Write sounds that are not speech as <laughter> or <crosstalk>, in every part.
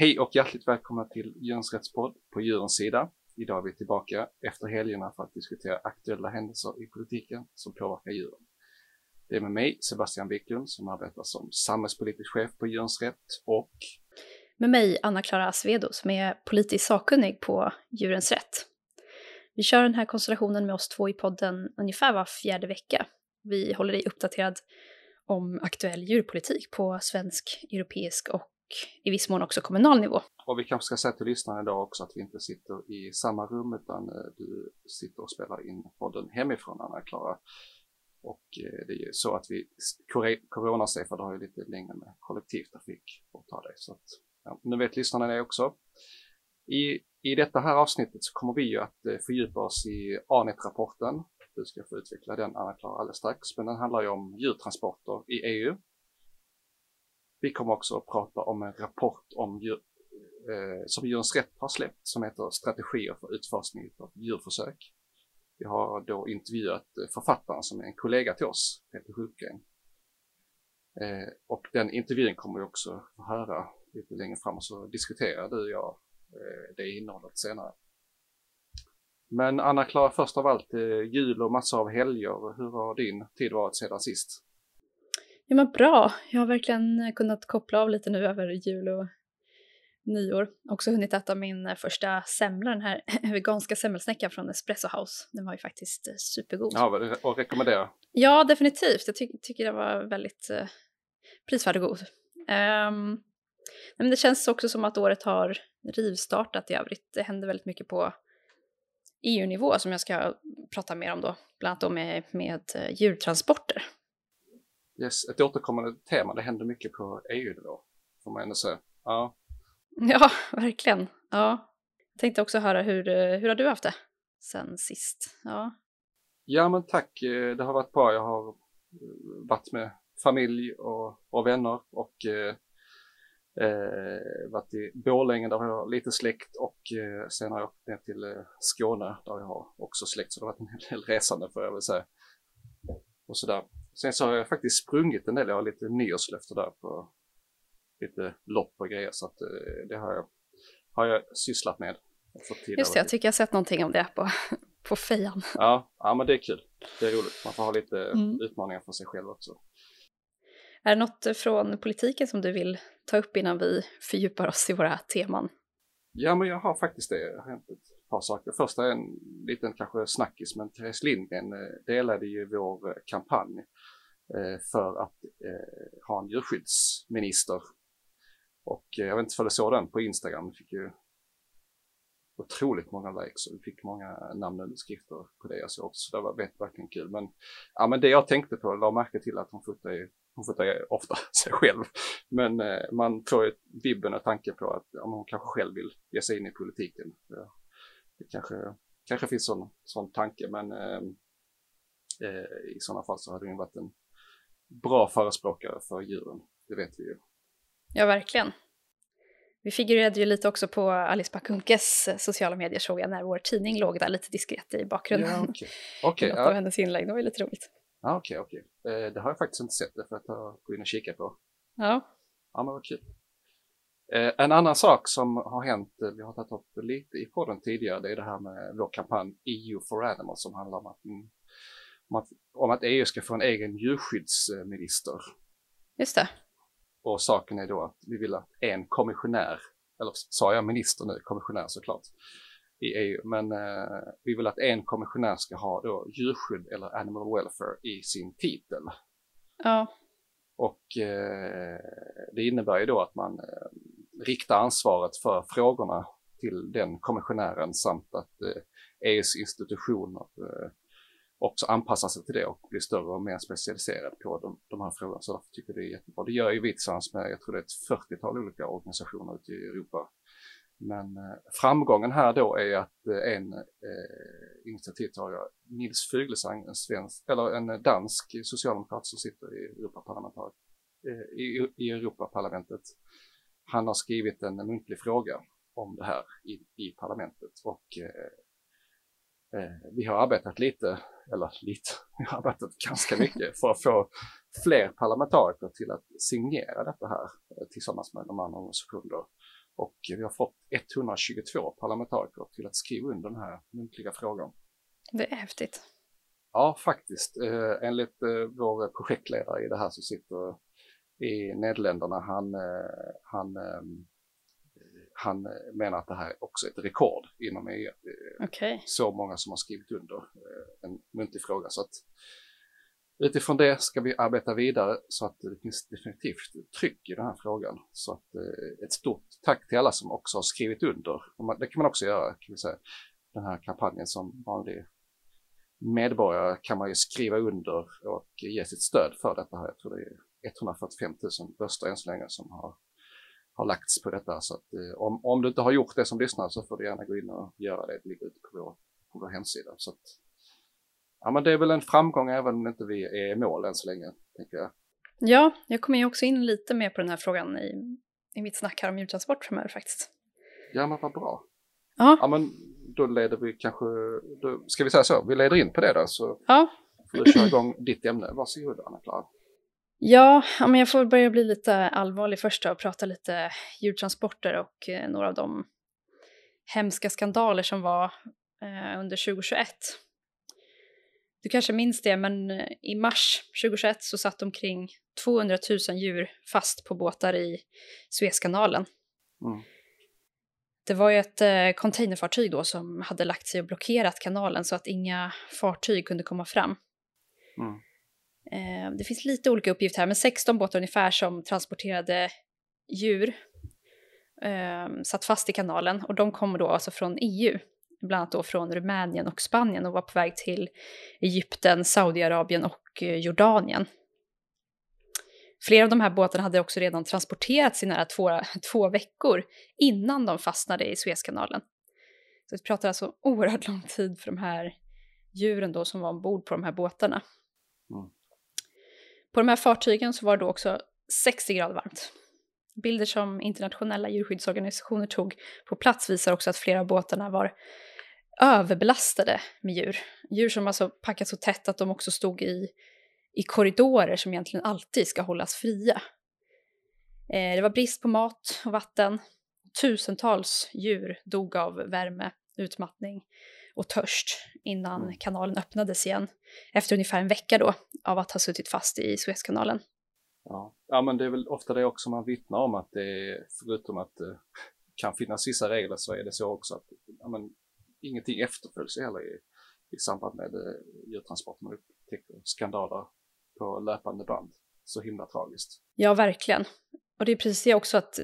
Hej och hjärtligt välkomna till Djurens Rättspodd på djurens sida. Idag är vi tillbaka efter helgerna för att diskutera aktuella händelser i politiken som påverkar djuren. Det är med mig, Sebastian Wiklund, som arbetar som samhällspolitisk chef på Djurens Rätt och med mig, Anna-Klara Asvedo, som är politiskt sakkunnig på Djurens Rätt. Vi kör den här konstellationen med oss två i podden ungefär var fjärde vecka. Vi håller dig uppdaterad om aktuell djurpolitik på svensk, europeisk och i viss mån också kommunal nivå. Och vi kanske ska säga till lyssnarna idag också att vi inte sitter i samma rum utan eh, du sitter och spelar in podden hemifrån Anna-Klara. Och eh, det är ju så att vi coronasafade har ju lite längre med kollektivtrafik att ta dig. Så att, ja, nu vet lyssnarna det också. I, I detta här avsnittet så kommer vi ju att eh, fördjupa oss i ANET-rapporten. Du ska få utveckla den Anna-Klara alldeles strax, men den handlar ju om djurtransporter i EU vi kommer också att prata om en rapport om djur, eh, som Djurens Rätt har släppt som heter Strategier för utfasning av djurförsök. Vi har då intervjuat eh, författaren som är en kollega till oss, Peter Hultgren. Eh, och den intervjun kommer vi också få höra lite längre fram och så diskuterar du och jag eh, det innehållet senare. Men Anna-Klara, först av allt, eh, jul och massor av helger. Hur har din tid varit sedan sist? Ja men bra, jag har verkligen kunnat koppla av lite nu över jul och nyår. Också hunnit äta min första semla, den här <laughs> veganska semmelsnäckan från Espresso House. Den var ju faktiskt eh, supergod. Ja, och rekommendera? Ja, definitivt. Jag ty tycker den var väldigt eh, prisvärd och god. Um, men det känns också som att året har rivstartat i övrigt. Det händer väldigt mycket på EU-nivå som jag ska prata mer om då, bland annat då med, med eh, djurtransporter. Yes, ett återkommande tema, det händer mycket på EU-nivå, får man ändå säga. Ja. <laughs> ja, verkligen. Ja. Jag tänkte också höra hur, eh, hur har du haft det sen sist? Ja. ja, men tack. Eh, det har varit bra. Jag har eh, varit med familj och, och vänner och eh, varit i Borlänge där jag har lite släkt och eh, sen har jag åkt ner till eh, Skåne där jag har också släkt så det har varit en hel del <laughs> resande får jag väl säga. Och sådär. Sen så har jag faktiskt sprungit en del, jag har lite nyårslöfte där på lite lopp och grejer så att eh, det har jag, har jag sysslat med. Just det, jag tycker jag har sett någonting om det på, <laughs> på fejan. Ja, ja, men det är kul. Det är roligt. Man får ha lite mm. utmaningar för sig själv också. Är det något från politiken som du vill ta upp innan vi fördjupar oss i våra teman? Ja, men jag har faktiskt det. Det har hänt ett par saker. Första är en liten kanske snackis, men Therese Lindgren eh, delade ju vår eh, kampanj eh, för att ha en djurskyddsminister. Och jag vet inte om du såg den på Instagram, vi fick ju otroligt många likes och vi fick många namnunderskrifter på det jag såg också, så det var verkligen kul. Men, ja, men det jag tänkte på, la märke till att hon fotar hon fotar ofta <laughs> sig själv. Men man får ju vibben och tanken på att ja, hon kanske själv vill ge sig in i politiken. Det kanske, kanske finns sån, sån tanke, men eh, eh, i sådana fall så hade hon varit en bra förespråkare för djuren. Det vet vi ju. Ja, verkligen. Vi figurerade ju lite också på Alice Bakunkes sociala medier såg jag när vår tidning låg där lite diskret i bakgrunden. Ja, okay. <laughs> Okay, något ja. av hennes inlägg, det var ju lite roligt. Ja, okej, okay, okej. Okay. Eh, det har jag faktiskt inte sett, det för att jag gå in och kika på. Ja. Ja, men vad kul. Eh, en annan sak som har hänt, eh, vi har tagit upp lite i podden tidigare, det är det här med vår kampanj EU for Animals som handlar om att, mm, om att, om att EU ska få en egen djurskyddsminister. Just det. Och saken är då att vi vill att en kommissionär, eller sa jag minister nu, kommissionär såklart, i EU, men eh, vi vill att en kommissionär ska ha då djurskydd eller animal welfare i sin titel. Ja. Och eh, det innebär ju då att man rikta ansvaret för frågorna till den kommissionären samt att eh, EUs institutioner eh, också anpassar sig till det och blir större och mer specialiserade på de, de här frågorna. Så därför tycker jag det är jättebra. Det gör ju vi tillsammans med, jag tror det är ett 40-tal olika organisationer ute i Europa men eh, framgången här då är att eh, en eh, initiativtagare, Nils Fuglesang, en svensk, eller en dansk socialdemokrat som sitter i Europaparlamentet, eh, i, i Europaparlamentet, han har skrivit en muntlig fråga om det här i, i parlamentet och eh, eh, vi har arbetat lite, eller lite, <laughs> vi har arbetat ganska mycket för att få fler parlamentariker till att signera detta här tillsammans med de andra organisationerna Och vi har fått 122 parlamentariker till att skriva under den här muntliga frågan. Det är häftigt. Ja, faktiskt. Eh, enligt eh, vår projektledare i det här som sitter i Nederländerna, han, eh, han, eh, han menar att det här också är ett rekord inom EU. Okay. Så många som har skrivit under eh, en muntlig fråga. Så att utifrån det ska vi arbeta vidare så att det finns definitivt tryck i den här frågan. Så att eh, ett stort tack till alla som också har skrivit under. Det kan man också göra, kan vi säga. Den här kampanjen som vanlig medborgare kan man ju skriva under och ge sitt stöd för detta här. Jag tror det är 145 000 röster än så länge som har, har lagts på detta. Så att, eh, om, om du inte har gjort det som lyssnar så får du gärna gå in och göra det. Det ligger ute på vår, på vår hemsida. Så att, ja, men det är väl en framgång även om inte vi är i mål än så länge, tänker jag. Ja, jag kommer ju också in lite mer på den här frågan i, i mitt snack här om djurtransport framöver faktiskt. Ja, men vad bra. Ja. ja, men då leder vi kanske, då, ska vi säga så, vi leder in på det då så ja. får du köra igång ditt ämne. Varsågod Anna-Klara. Ja, men jag får börja bli lite allvarlig först och prata lite djurtransporter och eh, några av de hemska skandaler som var eh, under 2021. Du kanske minns det, men eh, i mars 2021 så satt omkring 200 000 djur fast på båtar i Suezkanalen. Mm. Det var ju ett eh, containerfartyg då som hade lagt sig och blockerat kanalen så att inga fartyg kunde komma fram. Mm. Eh, det finns lite olika uppgifter här, men 16 båtar ungefär som transporterade djur eh, satt fast i kanalen och de kommer då alltså från EU, bland annat då från Rumänien och Spanien och var på väg till Egypten, Saudiarabien och eh, Jordanien. Flera av de här båtarna hade också redan transporterats i nära två, två veckor innan de fastnade i Suezkanalen. Så vi pratar alltså oerhört lång tid för de här djuren då som var ombord på de här båtarna. Mm. På de här fartygen så var det då också 60 grader varmt. Bilder som internationella djurskyddsorganisationer tog på plats visar också att flera av båtarna var överbelastade med djur. Djur som alltså packats så tätt att de också stod i i korridorer som egentligen alltid ska hållas fria. Eh, det var brist på mat och vatten. Tusentals djur dog av värme, utmattning och törst innan mm. kanalen öppnades igen efter ungefär en vecka då av att ha suttit fast i Suezkanalen. Ja. ja, men det är väl ofta det också man vittnar om att det är, förutom att det kan finnas vissa regler så är det så också att ja, men, ingenting efterföljs heller i, i samband med eh, djurtransport. Man upptäcker skandaler på löpande band. Så himla tragiskt. Ja, verkligen. Och det är precis det också att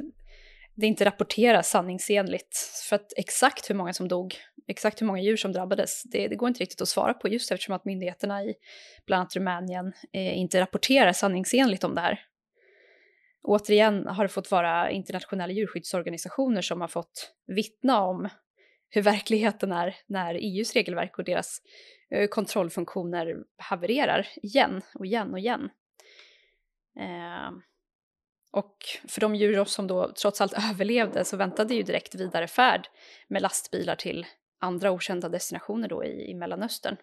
det inte rapporteras sanningsenligt. För att exakt hur många som dog, exakt hur många djur som drabbades, det, det går inte riktigt att svara på just eftersom att myndigheterna i bland annat Rumänien eh, inte rapporterar sanningsenligt om det här. Återigen har det fått vara internationella djurskyddsorganisationer som har fått vittna om hur verkligheten är när EUs regelverk och deras Eh, kontrollfunktioner havererar igen och igen och igen. Eh, och för de djur som då trots allt <laughs> överlevde så väntade ju direkt vidare färd med lastbilar till andra okända destinationer då i, i Mellanöstern.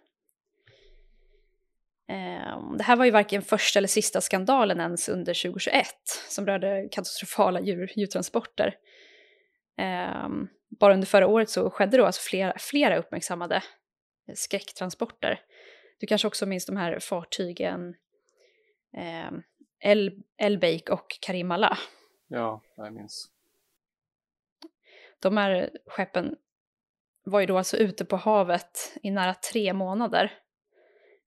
Eh, det här var ju varken första eller sista skandalen ens under 2021 som rörde katastrofala djur, djurtransporter. Eh, bara under förra året så skedde då alltså flera, flera uppmärksammade skräcktransporter. Du kanske också minns de här fartygen eh, El, Elbeik och Karimala. Ja, jag minns. De här skeppen var ju då alltså ute på havet i nära tre månader.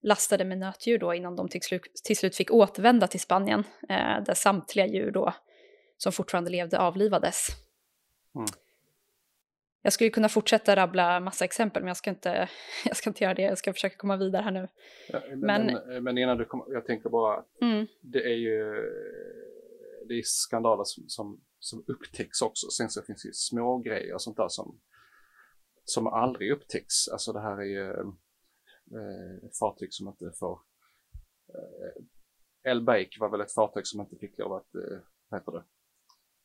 Lastade med nötdjur då innan de till slut, till slut fick återvända till Spanien. Eh, där samtliga djur då som fortfarande levde avlivades. Mm. Jag skulle kunna fortsätta rabbla massa exempel men jag ska inte, <laughs> jag ska inte göra det, jag ska försöka komma vidare här nu. Ja, men, men, men, innan du kommer, jag tänker bara, mm. det är ju det är skandaler som, som, som upptäcks också. Sen så finns det ju små grejer och sånt där som, som aldrig upptäcks. Alltså det här är ju eh, fartyg som inte får eh, El Bake var väl ett fartyg som inte fick lov att, eh, vad heter det,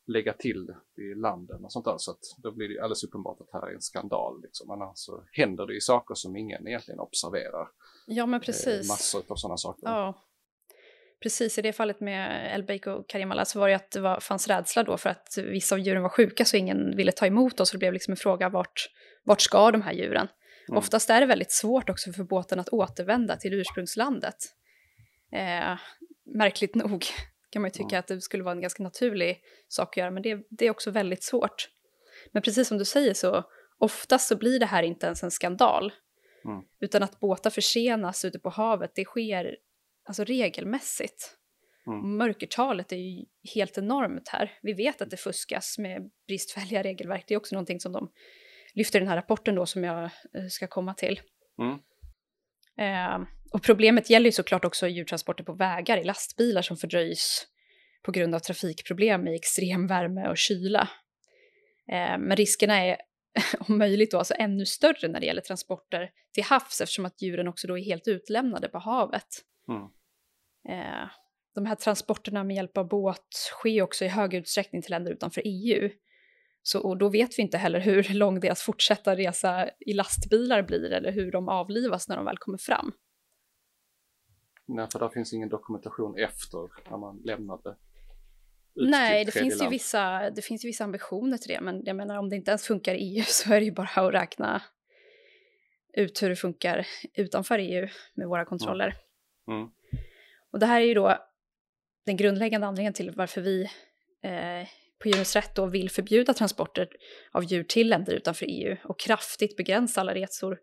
lägga till i landen och sånt där. Så att då blir det alldeles uppenbart att här är en skandal. Liksom. Annars så händer det ju saker som ingen egentligen observerar. Ja, men precis. Eh, massor av sådana saker. Ja. precis i det fallet med El och Karimala så var det att det var, fanns rädsla då för att vissa av djuren var sjuka så ingen ville ta emot oss. Så det blev liksom en fråga vart, vart ska de här djuren? Mm. Oftast är det väldigt svårt också för båten att återvända till ursprungslandet. Eh, märkligt nog kan man ju tycka mm. att det skulle vara en ganska naturlig sak att göra, men det, det är också väldigt svårt. Men precis som du säger så oftast så blir det här inte ens en skandal. Mm. Utan att båtar försenas ute på havet, det sker alltså regelmässigt. Mm. Mörkertalet är ju helt enormt här. Vi vet att det fuskas med bristfälliga regelverk. Det är också någonting som de lyfter i den här rapporten då som jag eh, ska komma till. Mm. Eh, och problemet gäller ju såklart också djurtransporter på vägar i lastbilar som fördröjs på grund av trafikproblem i extrem värme och kyla. Eh, men riskerna är <laughs> om möjligt då alltså ännu större när det gäller transporter till havs eftersom att djuren också då är helt utlämnade på havet. Mm. Eh, de här transporterna med hjälp av båt sker också i hög utsträckning till länder utanför EU. Så, och då vet vi inte heller hur <laughs> lång deras fortsatta resa i lastbilar blir eller hur de avlivas när de väl kommer fram. Nej, för där finns ingen dokumentation efter när man lämnade Nej, det finns, ju vissa, det finns ju vissa ambitioner till det, men jag menar om det inte ens funkar i EU <laughs> så är det ju bara att räkna ut hur det funkar utanför EU med våra kontroller. Mm. Mm. Och det här är ju då den grundläggande anledningen till varför vi eh, på Djurens Rätt då vill förbjuda transporter av djur till länder utanför EU och kraftigt begränsa alla resor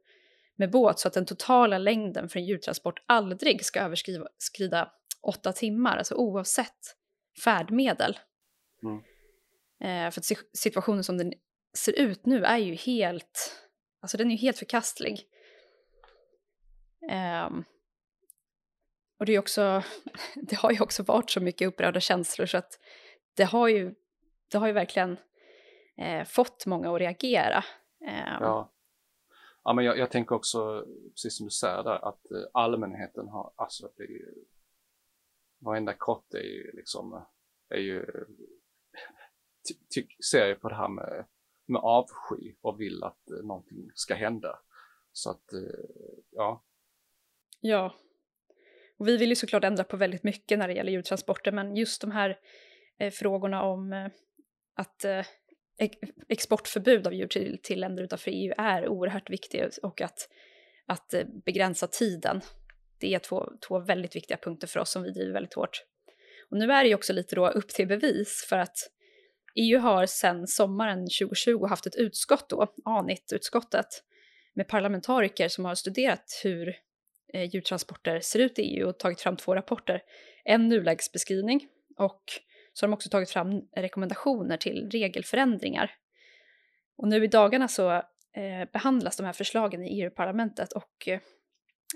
med båt så att den totala längden för en djurtransport aldrig ska överskrida åtta timmar, alltså oavsett färdmedel. Mm. Eh, för att situationen som den ser ut nu är ju helt, alltså den är ju helt förkastlig. Eh, och det är också, <laughs> det har ju också varit så mycket upprörda känslor så att det har ju, det har ju verkligen eh, fått många att reagera. Ehm. Ja. Ja, men jag, jag, tänker också, precis som du säger där, att eh, allmänheten har, alltså det är ju, varenda kort är ju liksom, är ju, eh, ser ju på det här med, med avsky och vill att eh, någonting ska hända. Så att, eh, ja. Ja. Och vi vill ju såklart ändra på väldigt mycket när det gäller djurtransporter, men just de här eh, frågorna om eh, att eh, exportförbud av djur till, till länder utanför EU är oerhört viktigt och att, att eh, begränsa tiden. Det är två, två väldigt viktiga punkter för oss som vi driver väldigt hårt. Och nu är det ju också lite då upp till bevis för att EU har sedan sommaren 2020 haft ett utskott då, ANIT-utskottet, med parlamentariker som har studerat hur eh, djurtransporter ser ut i EU och tagit fram två rapporter. En nulägesbeskrivning och så har de också tagit fram rekommendationer till regelförändringar. Och nu i dagarna så eh, behandlas de här förslagen i EU-parlamentet och eh,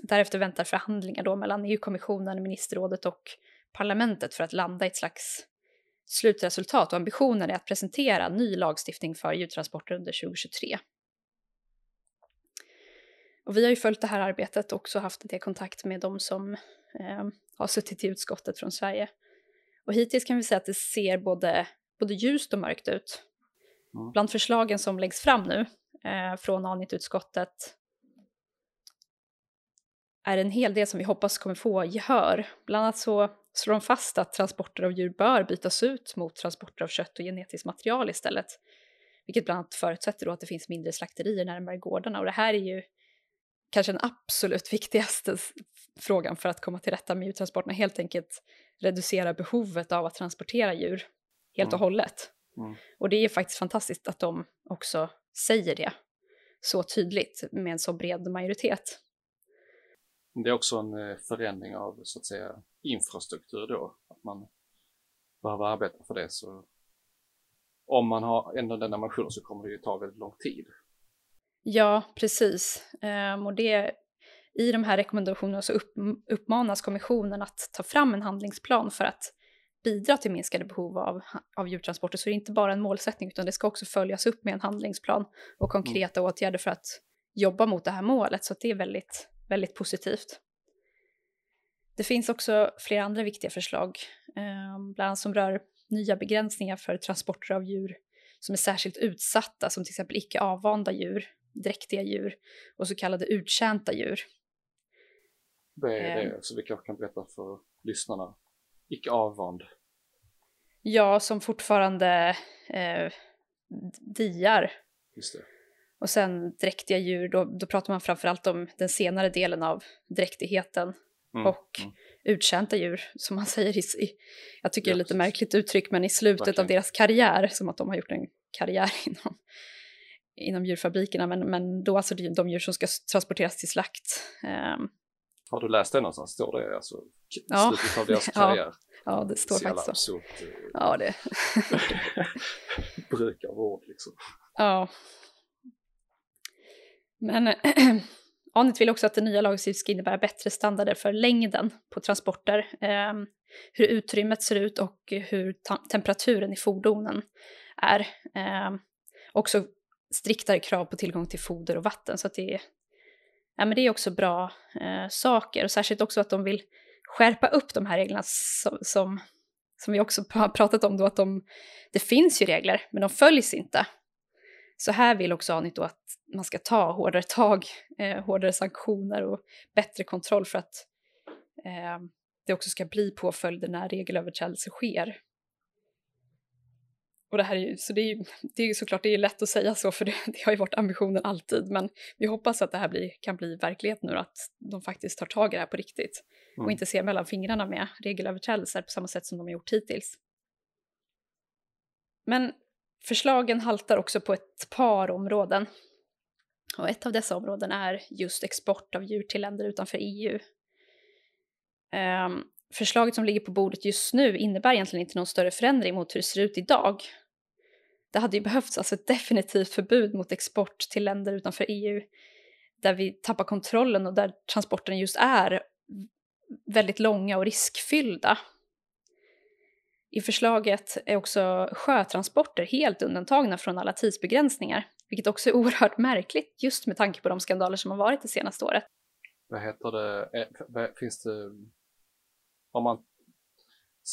därefter väntar förhandlingar då mellan EU-kommissionen, ministerrådet och parlamentet för att landa i ett slags slutresultat och ambitionen är att presentera ny lagstiftning för djurtransporter under 2023. Och vi har ju följt det här arbetet och också haft en del kontakt med de som eh, har suttit i utskottet från Sverige. Och hittills kan vi säga att det ser både, både ljust och mörkt ut. Mm. Bland förslagen som läggs fram nu eh, från ANIT-utskottet är en hel del som vi hoppas kommer få gehör. Bland annat så slår de fast att transporter av djur bör bytas ut mot transporter av kött och genetiskt material istället. Vilket bland annat förutsätter då att det finns mindre slakterier närmare gårdarna. Och det här är ju kanske den absolut <laughs> viktigaste frågan för att komma till rätta med djurtransporterna. Helt enkelt reducera behovet av att transportera djur helt och mm. hållet. Mm. Och det är faktiskt fantastiskt att de också säger det så tydligt med en så bred majoritet. Det är också en eh, förändring av så att säga infrastruktur då, att man behöver arbeta för det. Så om man har ändå den ambitionen så kommer det ju ta väldigt lång tid. Ja, precis. Um, och det, I de här rekommendationerna så upp, uppmanas kommissionen att ta fram en handlingsplan för att bidra till minskade behov av, av djurtransporter. Så det är inte bara en målsättning utan det ska också följas upp med en handlingsplan och konkreta mm. åtgärder för att jobba mot det här målet. Så det är väldigt, väldigt positivt. Det finns också flera andra viktiga förslag, eh, bland annat som rör nya begränsningar för transporter av djur som är särskilt utsatta, som till exempel icke avvanda djur, dräktiga djur och så kallade uttjänta djur. Vad är det? Eh, så vi kanske kan berätta för lyssnarna icke avvand. Ja, som fortfarande eh, diar. Just det. Och sen dräktiga djur, då, då pratar man framförallt om den senare delen av dräktigheten. Mm, och mm. uttjänta djur, som man <laughs> säger i, i jag tycker det är Ja, lite precis. märkligt uttryck, men i slutet av Verkligen. deras karriär, som att de har gjort en karriär <laughs> inom, inom djurfabrikerna, men, men då alltså de djur som ska transporteras till slakt. Ehm, Har du läst det någonstans? Står det alltså Ja. slutet av deras <laughs> Ja, karriär? ja, det står faktiskt så. absurt eh, Ja, det, <laughs> bruk av ord liksom. ja. Men <clears throat> Anit vill också att den nya lagstiftningen ska innebära bättre standarder för längden på transporter, ehm, hur utrymmet ser ut och hur temperaturen i fordonen är. Ehm, också striktare krav på tillgång till foder och vatten. Så att det, är, ja, men det är också bra eh, saker. Och särskilt också att de vill skärpa upp de här reglerna som, som, som vi också <laughs> har pratat om då, att de, det finns ju regler, men de följs inte. Så här vill också Anit då att man ska ta hårdare tag, eh, hårdare sanktioner och bättre kontroll för att eh, det också ska bli påföljder när regelöverträdelser sker. Och det här är ju, så det är ju, det är ju såklart, det är lätt att säga så för det, <laughs> det har ju varit ambitionen alltid, men vi hoppas att det här blir, kan bli verklighet nu, att de faktiskt tar tag i det här på riktigt Mm. och inte ser mellan fingrarna med regelöverträdelser på samma sätt som de har gjort hittills. Men förslagen haltar också på ett par områden. Och ett av dessa områden är just export av djur till länder utanför EU. Ehm, förslaget som ligger på bordet just nu innebär egentligen inte någon större förändring mot hur det ser ut idag. Det hade ju behövts alltså ett definitivt förbud mot export till länder utanför EU där vi tappar kontrollen och där transporterna just är väldigt långa och riskfyllda. I förslaget är också sjötransporter helt undantagna från alla tidsbegränsningar, vilket också är oerhört märkligt just med tanke på de skandaler som har varit det senaste året. Vad heter det? Eh, finns det, om man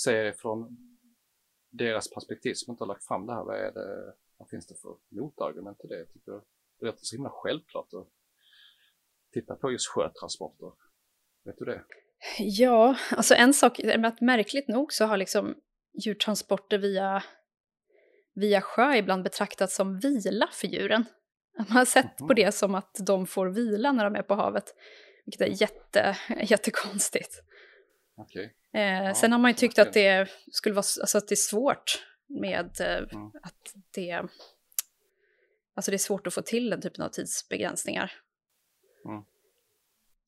ser från deras perspektiv som inte har lagt fram det här, vad är det, vad finns det för motargument till det? Jag tycker det låter så himla självklart att titta på just sjötransporter. Vet du det? Ja, alltså en sak är att märkligt nog så har liksom djurtransporter via, via sjö ibland betraktats som vila för djuren. Man har sett på Mhm. det som att de får vila när de är på havet, vilket är jätte, jättekonstigt. Okej. Eh, sen har man ju tyckt att det skulle vara alltså att det är svårt med eh, Mm. att det... Alltså det är svårt att få till den typen av tidsbegränsningar. Mm.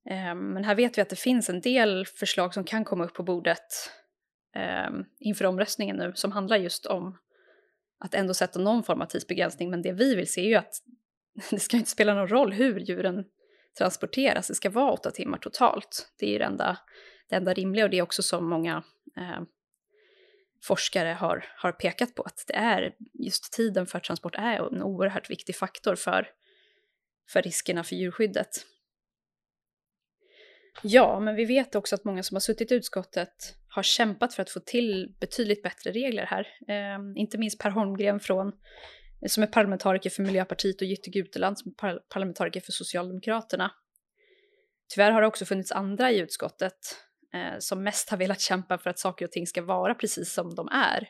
Eh, men här vet vi att det finns en del förslag som kan komma upp på bordet eh, inför omröstningen nu som handlar just om att ändå sätta någon form av tidsbegränsning. Men det vi vill se är ju att <laughs> det ska inte spela någon roll hur djuren transporteras. Det ska vara åtta timmar totalt. Det är ju det enda, det enda rimliga och det är också som många eh, forskare har, har pekat på att det är just tiden för transport är en oerhört viktig faktor för, för riskerna för djurskyddet. Ja, men vi vet också att många som har suttit i utskottet har kämpat för att få till betydligt bättre regler här. Eh, inte minst Per Holmgren från, som är parlamentariker för Miljöpartiet och Jytte Guteland som är par- parlamentariker för Socialdemokraterna. Tyvärr har det också funnits andra i utskottet eh, som mest har velat kämpa för att saker och ting ska vara precis som de är.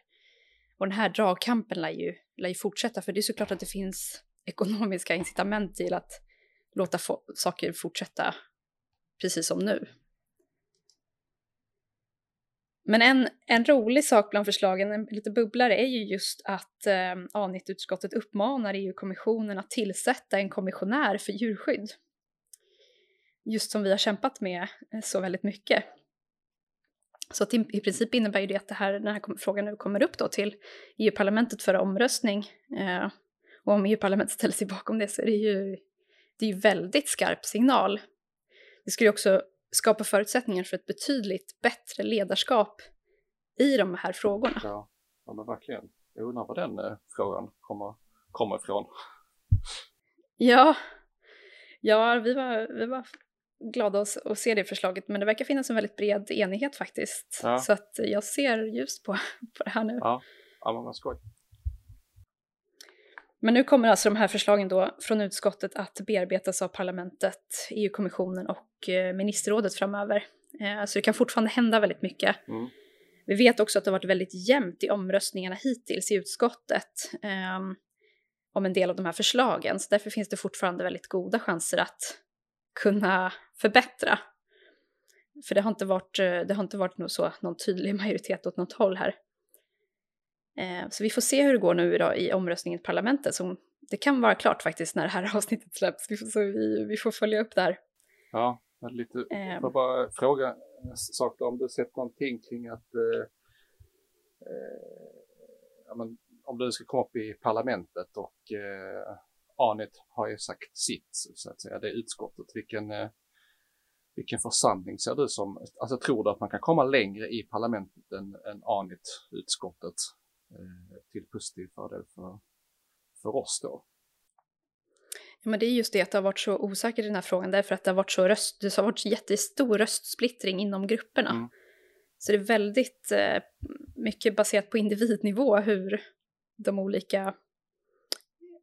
Och den här dragkampen lär ju, lär ju fortsätta, för det är såklart att det finns <laughs> ekonomiska incitament till att låta få, saker fortsätta precis som nu. Men en, en rolig sak bland förslagen, en lite bubblare, är ju just att eh, ANIT-utskottet uppmanar EU-kommissionen att tillsätta en kommissionär för djurskydd. Just som vi har kämpat med eh, så väldigt mycket. Så att i, princip innebär ju det att det här, den här frågan nu kommer upp då till EU-parlamentet för omröstning. Eh, och om EU-parlamentet <laughs> ställer sig bakom det så är det ju, det är ju väldigt skarp signal. Det skulle ju också skapa förutsättningar för ett betydligt bättre ledarskap i de här frågorna. Ja, ja men verkligen. Jag undrar var den eh, frågan kommer, kommer ifrån. Ja, ja vi, var, vi var glada att, att se det förslaget, men det verkar finnas en väldigt bred enighet faktiskt. Ja. Så att jag ser ljust på, <laughs> på det här nu. Ja, ja men vad skoj. Men nu kommer alltså de här förslagen då från utskottet att bearbetas av parlamentet, EU-kommissionen och eh, ministerrådet framöver. Eh, Så det kan fortfarande hända väldigt mycket. Mm. Vi vet också att det har varit väldigt jämnt i omröstningarna hittills i utskottet eh, om en del av de här förslagen, så därför finns det fortfarande väldigt goda chanser att kunna förbättra. För det har inte varit, eh, det har inte varit någon, så, någon tydlig <laughs> majoritet åt något håll här. Eh, så vi får se hur det går nu då i omröstningen i parlamentet. Som, det kan vara klart faktiskt när det här <laughs> avsnittet släpps. Vi får, så vi, vi får följa upp där. Ja, lite, eh. får bara fråga en sak om du sett någonting kring att eh, eh, men, om du ska komma upp i parlamentet och eh, Anit har ju sagt sitt, så att säga, det utskottet. Vilken, eh, vilken församling ser du som, alltså tror du att man kan komma längre i parlamentet än, än Anit-utskottet eh, till positiv fördel för, för oss då? Ja, men det är just det att det har varit så osäkert i den här frågan därför att det har varit så röst, det har varit jättestor röstsplittring inom grupperna. Mm. Så det är väldigt eh, mycket baserat på individnivå hur de olika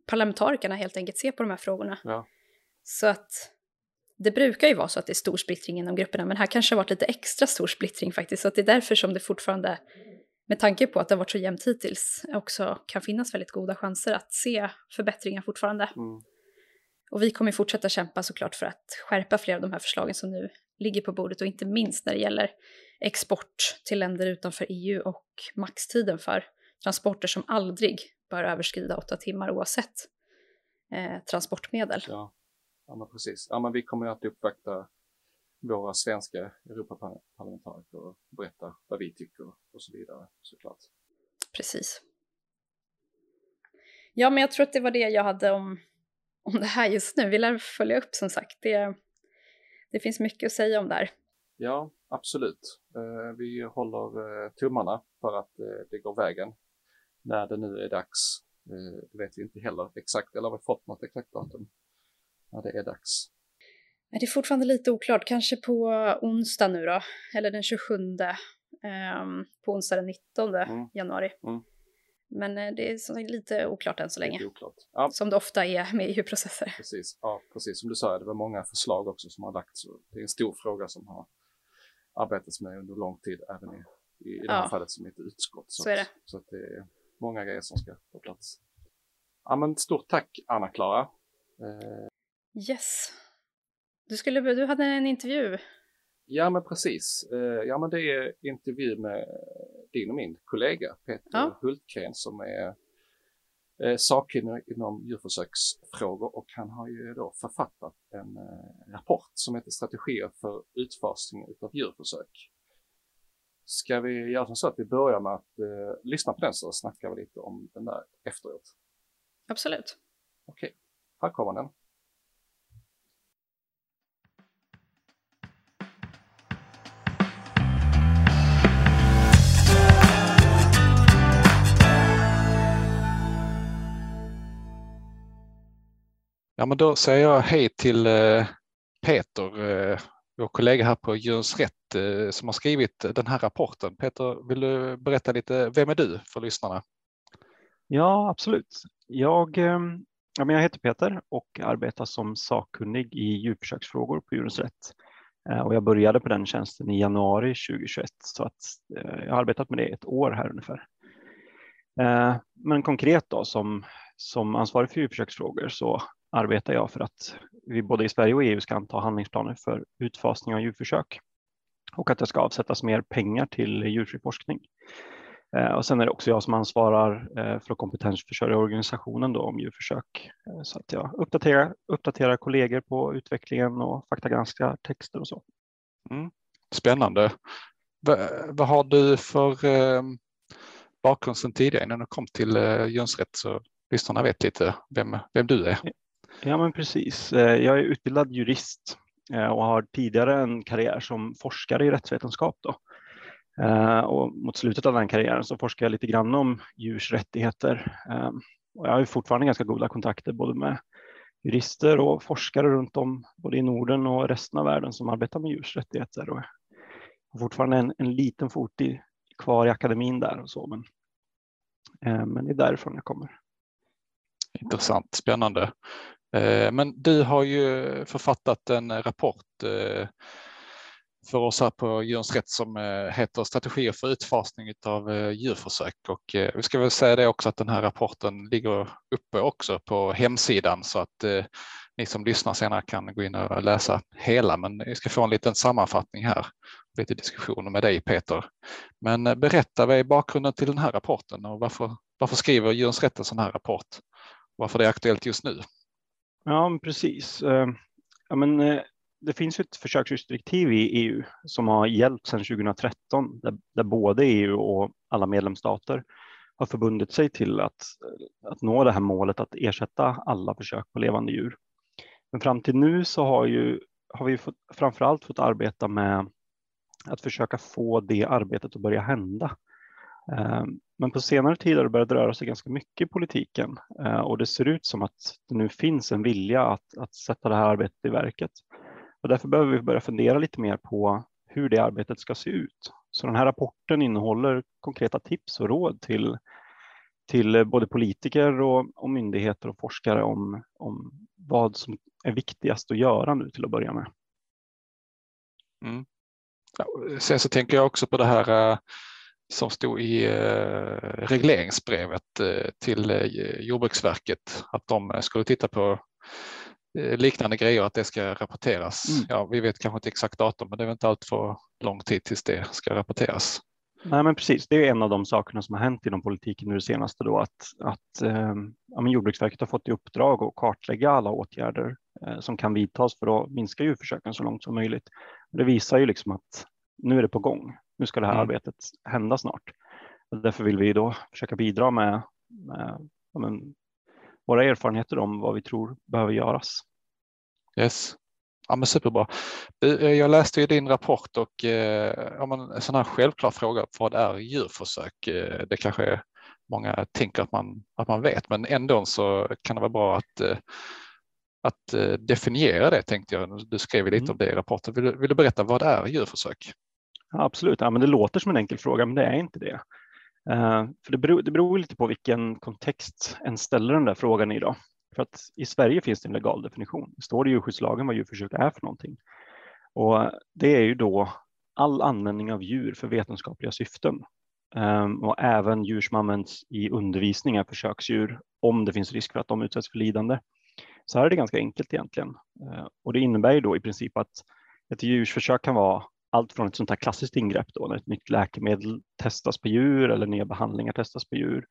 parlamentarikerna helt enkelt ser på de här frågorna. Ja. Så att det brukar ju vara så att det är stor splittring inom grupperna, men här kanske har varit lite extra stor splittring faktiskt. Så att det är därför som det fortfarande, med tanke på att det har varit så jämnt hittills, också kan finnas väldigt goda chanser att se förbättringar fortfarande. Mm. Och vi kommer fortsätta kämpa såklart för att skärpa flera av de här förslagen som nu ligger på bordet och inte minst när det gäller export till länder utanför EU och maxtiden för transporter som aldrig bör överskrida åtta timmar oavsett eh, transportmedel. Ja. Ja, men precis. Ja, men vi kommer att uppvakta våra svenska Europaparlamentariker och berätta vad vi tycker och så vidare såklart. Precis. Ja, men jag tror att det var det jag hade om, om det här just nu. Vi lär följa upp som sagt. Det, det finns mycket att säga om det här. Ja, absolut. Eh, vi håller eh, tummarna för att eh, det går vägen när det nu är dags. Det vet vi inte heller exakt, eller har vi fått något exakt datum när det är dags? Det är fortfarande lite oklart, kanske på onsdag nu då, eller den 27, um, på onsdag den 19 mm. januari. Mm. Men det är som lite oklart än så länge. Ja. Som det ofta är med EU-processer. Precis, ja, precis som du sa, det var många förslag också som har lagts. Det är en stor fråga som har arbetats med under lång tid, även i, i, i det här ja. fallet som ett utskott. Så, så är det. Så att det är många grejer som ska på plats. Ja, men stort tack Anna-Klara. Eh... Yes. Du, skulle, du hade en intervju. Ja, men precis. Eh, ja, men det är intervju med din och min kollega Peter ja. Hultgren som är eh, sakkunnig inom djurförsöksfrågor och han har ju då författat en eh, rapport som heter Strategier för utfasning av djurförsök. Ska vi göra så att vi börjar med att eh, lyssna på den så snackar vi lite om den där efteråt? Absolut. Okej, här kommer den. Ja, men då säger jag hej till eh, Peter, eh, vår kollega här på Djurens Rätt eh, som har skrivit den här rapporten. Peter, vill du berätta lite, vem är du för lyssnarna? Ja, absolut. Jag, ehm, ja, men jag heter Peter och arbetar som sakkunnig i djurförsöksfrågor på Djurens Rätt. Och jag började på den tjänsten i januari 2021 så att jag har arbetat med det ett år här ungefär. Men konkret då som, som ansvarig för djurförsöksfrågor så arbetar jag för att vi både i Sverige och EU ska anta handlingsplaner för utfasning av djurförsök och att det ska avsättas mer pengar till djurfri forskning. Eh, och sen är det också jag som ansvarar eh, för att kompetensförsörja organisationen då om djurförsök eh, så att jag uppdaterar, uppdaterar kollegor på utvecklingen och faktagranskar texter och så. Mm. Spännande. V vad har du för eh, bakgrund sedan tidigare innan du kom till eh, Jönsrätt så lyssnarna vet lite vem, vem du är? Ja, men precis. Eh, jag är utbildad jurist eh, och har tidigare en karriär som forskare i rättsvetenskap. Då. Eh, och mot slutet av den karriären så forskar jag lite grann om djurs rättigheter. Och jag har fortfarande ganska goda kontakter både med jurister och forskare runt om både i Norden och resten av världen som arbetar med djurs rättigheter. Och har fortfarande en, en liten fot i, kvar i akademin där och så, men, men det är därifrån jag kommer. Intressant, spännande. Eh, men du har ju författat en rapport eh, för oss här på Djurens Rätt som eh, heter Strategier för utfasning av djurförsök. Och vi ska väl säga det också att den här rapporten ligger uppe också på hemsidan så att ni som lyssnar senare kan gå in och läsa hela. Men vi ska få en liten sammanfattning här, lite diskussioner med dig Peter. Men berätta, vad är bakgrunden till den här rapporten och varför, varför skriver Djurens Rätt en sån här rapport? Varför det är aktuellt just nu? Ja, precis. Eh, ja, men eh, det finns ett försöksdirektiv i EU som har gällt sedan 2013 där, där, både EU och alla medlemsstater har förbundit sig till att, eh, att nå det här målet att ersätta alla försök på levande djur. Men fram till nu så har, ju, har vi fått, framförallt fått arbeta med att försöka få det arbetet att börja hända. Men på senare tid har det börjat röra sig ganska mycket i politiken eh, och det ser ut som att det nu finns en vilja att, att sätta det här arbetet i verket. Och därför behöver vi börja fundera lite mer på hur det arbetet ska se ut. Så den här rapporten innehåller konkreta tips och råd till, till både politiker och, och myndigheter och forskare om, om vad som är viktigast att göra nu till att börja med. Mm. Sen så tänker jag också på det här eh, som stod i eh, regleringsbrevet eh, till Jordbruksverket att de skulle titta på Eh, liknande grejer att det ska rapporteras. Mm. Ja, vi vet kanske inte exakt datum, men det är inte allt för lång tid tills det ska rapporteras. Nej, men precis. Det är en av de sakerna som har hänt inom politiken nu det senaste då att, att eh, ja, Jordbruksverket har fått i uppdrag att kartlägga alla åtgärder eh, som kan vidtas för att minska djurförsöken så långt som möjligt. Det visar ju liksom att nu är det på gång. Nu ska det här mm. arbetet hända snart. Och därför vill vi då försöka bidra med, med men, våra erfarenheter om vad vi tror behöver göras. Yes. Ja, men superbra. Eh, jag läste ju din rapport och eh, ja, men en sån här självklar fråga, vad är djurförsök? Eh, det kanske många tänker att man, att man vet, men ändå så kan det vara bra att, att definiera det tänkte jag. Du skrev lite mm. om det i rapporten. Vill, vill, du berätta, vad är djurförsök? Absolut, ja, men det låter som en enkel fråga, men det är inte det. Uh, för det beror, det beror lite på vilken kontext en ställer den där frågan i. Då. För att i Sverige finns det en legal definition. Det står i djurskyddslagen vad djurförsök är för någonting. Och det är ju då all användning av djur för vetenskapliga syften. Um, och även djur som används i undervisning är försöksdjur om det finns risk för att de utsätts för lidande. Så här är det ganska enkelt egentligen. Uh, och det innebär ju då i princip att ett djursförsök kan vara allt från ett sånt här klassiskt ingrepp då när ett nytt läkemedel testas på djur eller nya behandlingar testas på djur.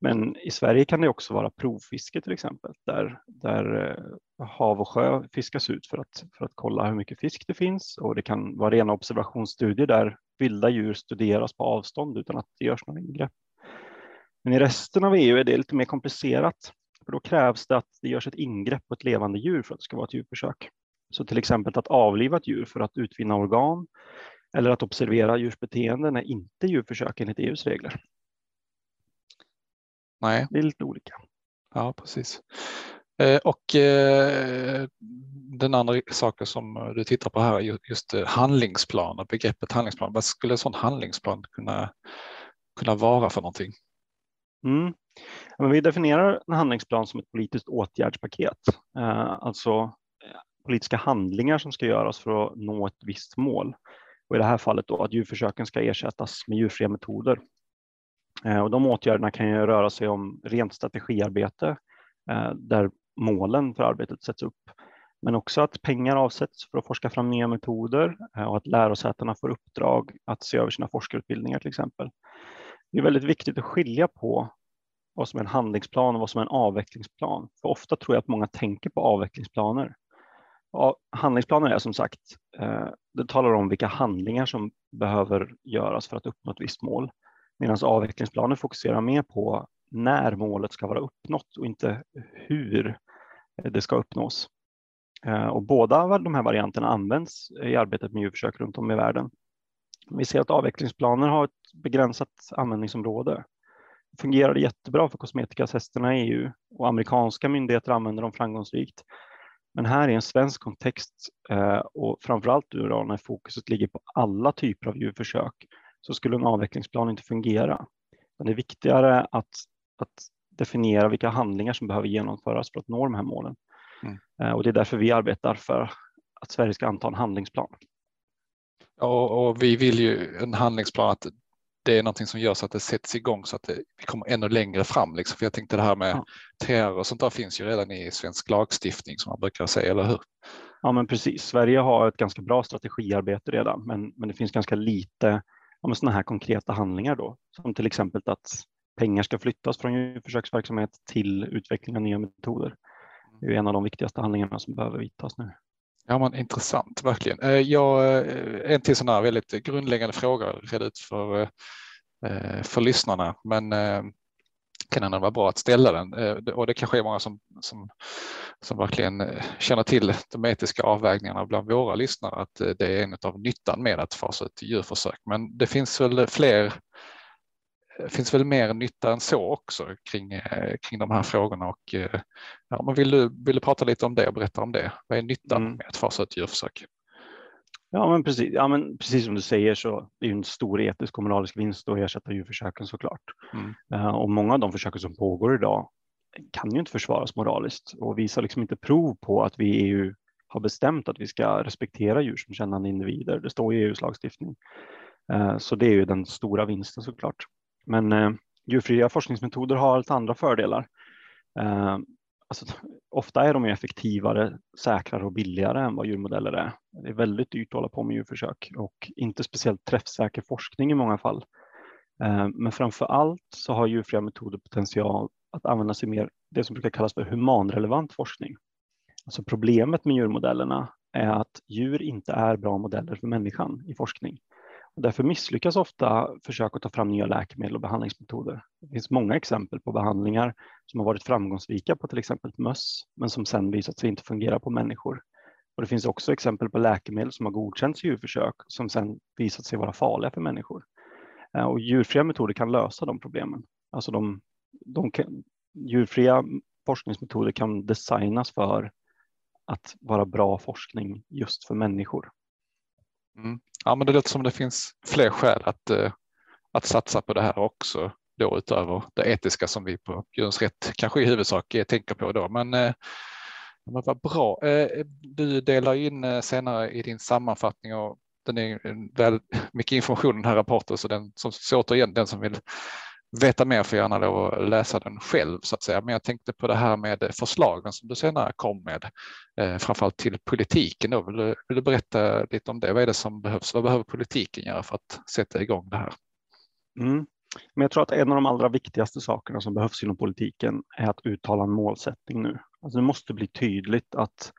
Men i Sverige kan det också vara provfiske till exempel där, där eh, hav och sjö fiskas ut för att, för att kolla hur mycket fisk det finns och det kan vara rena observationsstudier där vilda djur studeras på avstånd utan att det görs några ingrepp. Men i resten av EU är det lite mer komplicerat för då krävs det att det görs ett ingrepp på ett levande djur för att det ska vara ett djurförsök. Så till exempel att avliva ett djur för att utvinna organ eller att observera djurs beteenden är inte djurförsök enligt EUs regler. Nej. Det är lite olika. Ja, precis. Eh, och eh, den andra saken som du tittar på här är just eh, handlingsplan begreppet handlingsplan. Vad skulle en sån handlingsplan kunna, kunna vara för någonting? Mm. Men vi definierar en handlingsplan som ett politiskt åtgärdspaket, alltså politiska handlingar som ska göras för att nå ett visst mål. Och I det här fallet då att djurförsöken ska ersättas med djurfria metoder. Eh, och de åtgärderna kan ju röra sig om rent strategiarbete eh, där målen för arbetet sätts upp. Men också att pengar avsätts för att forska fram nya metoder eh, och att lärosätena får uppdrag att se över sina forskarutbildningar till exempel. Det är väldigt viktigt att skilja på vad som är en handlingsplan och vad som är en avvecklingsplan. För ofta tror jag att många tänker på avvecklingsplaner. Ja, handlingsplanen är som sagt, eh, det talar om vilka handlingar som behöver göras för att uppnå ett visst mål. Medan avvecklingsplanen fokuserar mer på när målet ska vara uppnått och inte hur det ska uppnås. Eh, och båda de här varianterna används i arbetet med djurförsök runt om i världen. Vi ser att avvecklingsplaner har ett begränsat användningsområde. Det fungerar jättebra för kosmetikatesterna i EU och amerikanska myndigheter använder dem framgångsrikt. Men här i en svensk kontext eh, och framförallt då när fokuset ligger på alla typer av djurförsök så skulle en avvecklingsplan inte fungera. Men det är viktigare att, att definiera vilka handlingar som behöver genomföras för att nå de här målen. Mm. Eh, och det är därför vi arbetar för att Sverige ska anta en handlingsplan. Och, och, vi vill ju en handlingsplan att det är någonting som gör så att det sätts igång så att det, vi kommer ännu längre fram. Liksom. För jag tänkte det här med ja. TR och sånt där finns ju redan i svensk lagstiftning som man brukar säga, eller hur? Ja, men precis. Sverige har ett ganska bra strategiarbete redan, men, men det finns ganska lite ja, sådana här konkreta handlingar då, som till exempel att pengar ska flyttas från djurförsöksverksamhet till utveckling av nya metoder. Det är en av de viktigaste handlingarna som behöver vidtas nu. Ja, men intressant, verkligen. Eh, jag, eh, en till sån här väldigt grundläggande fråga, reda ut för, eh, för lyssnarna, men kan ändå vara bra att ställa den. Och det kanske är många som, som, som verkligen känner till de etiska avvägningarna bland våra lyssnare, att det är en av nyttan med att fasa ut djurförsök. Men det finns väl fler finns väl mer nytta än så också kring, eh, kring de här frågorna. Och, eh, ja, men vill, du, vill du prata lite om det och berätta om det? Vad är nyttan mm. med att fasa ut djurförsök? Ja, men precis, ja, men precis som du säger så det är en stor etisk och moralisk vinst att ersätta djurförsöken såklart. Mm. Och många av de försöken som pågår idag kan ju inte försvaras moraliskt och visar liksom inte prov på att vi i EU har bestämt att vi ska respektera djur som kännande individer. Det står i EUs lagstiftning. Så det är ju den stora vinsten såklart. Men eh, djurfria forskningsmetoder har lite andra fördelar. Eh, alltså, ofta är de effektivare, säkrare och billigare än vad djurmodeller är. Det är väldigt dyrt att hålla på med djurförsök och inte speciellt träffsäker forskning i många fall. Eh, men framför allt så har djurfria metoder potential att använda sig mer det som brukar kallas för humanrelevant forskning. Alltså problemet med djurmodellerna är att djur inte är bra modeller för människan i forskning. Därför misslyckas ofta försök att ta fram nya läkemedel och behandlingsmetoder. Det finns många exempel på behandlingar som har varit framgångsrika på till exempel möss, men som sedan visat sig inte fungera på människor. Och det finns också exempel på läkemedel som har godkänts i djurförsök som sedan visat sig vara farliga för människor. Eh, och djurfria metoder kan lösa de problemen. Alltså de, de kan, djurfria forskningsmetoder kan designas för att vara bra forskning just för människor. Mm. Ja, men det låter som det finns fler skäl att, eh, att satsa på det här också då utöver det etiska som vi på Djurens Rätt kanske i huvudsak eh, tänker på då. Men, eh, men vad bra. Eh, du delar in eh, senare i din sammanfattning och den är väl mycket information i den här rapporten så den som så återigen den som vill veta mer får gärna lov att läsa den själv så att säga. Men jag tänkte på det här med förslagen som du senare kom med, eh, framförallt till politiken. Då. Vill, du, vill du berätta lite om det? Vad är det som behövs? Vad behöver politiken göra för att sätta igång det här? Mm. Men jag tror att en av de allra viktigaste sakerna som behövs inom politiken är att uttala en målsättning nu. Alltså det måste bli tydligt att,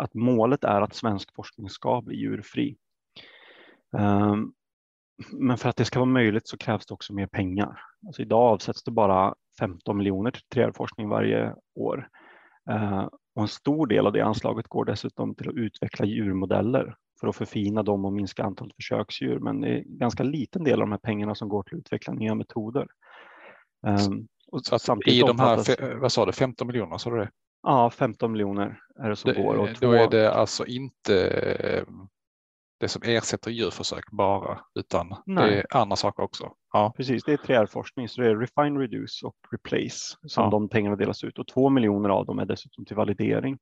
att målet är att svensk forskning ska bli djurfri. Um, men för att det ska vara möjligt så krävs det också mer pengar. Alltså idag avsätts det bara 15 miljoner till 3R-forskning varje år. Eh, och en stor del av det anslaget går dessutom till att utveckla djurmodeller för att förfina dem och minska antalet försöksdjur. Men det är en ganska liten del av de här pengarna som går till att utveckla nya metoder. Um, så att i de här, vad sa du, 15 miljoner, sa du det? Ja, 15 miljoner är det som det, går. Och då två... är det alltså inte det som ersätter djurförsök bara, utan Nej. det är andra saker också. Ja. Precis, det är 3R-forskning, så det är Refine, Reduce och Replace som ja. de pengarna delas ut och två miljoner av dem är dessutom till validering.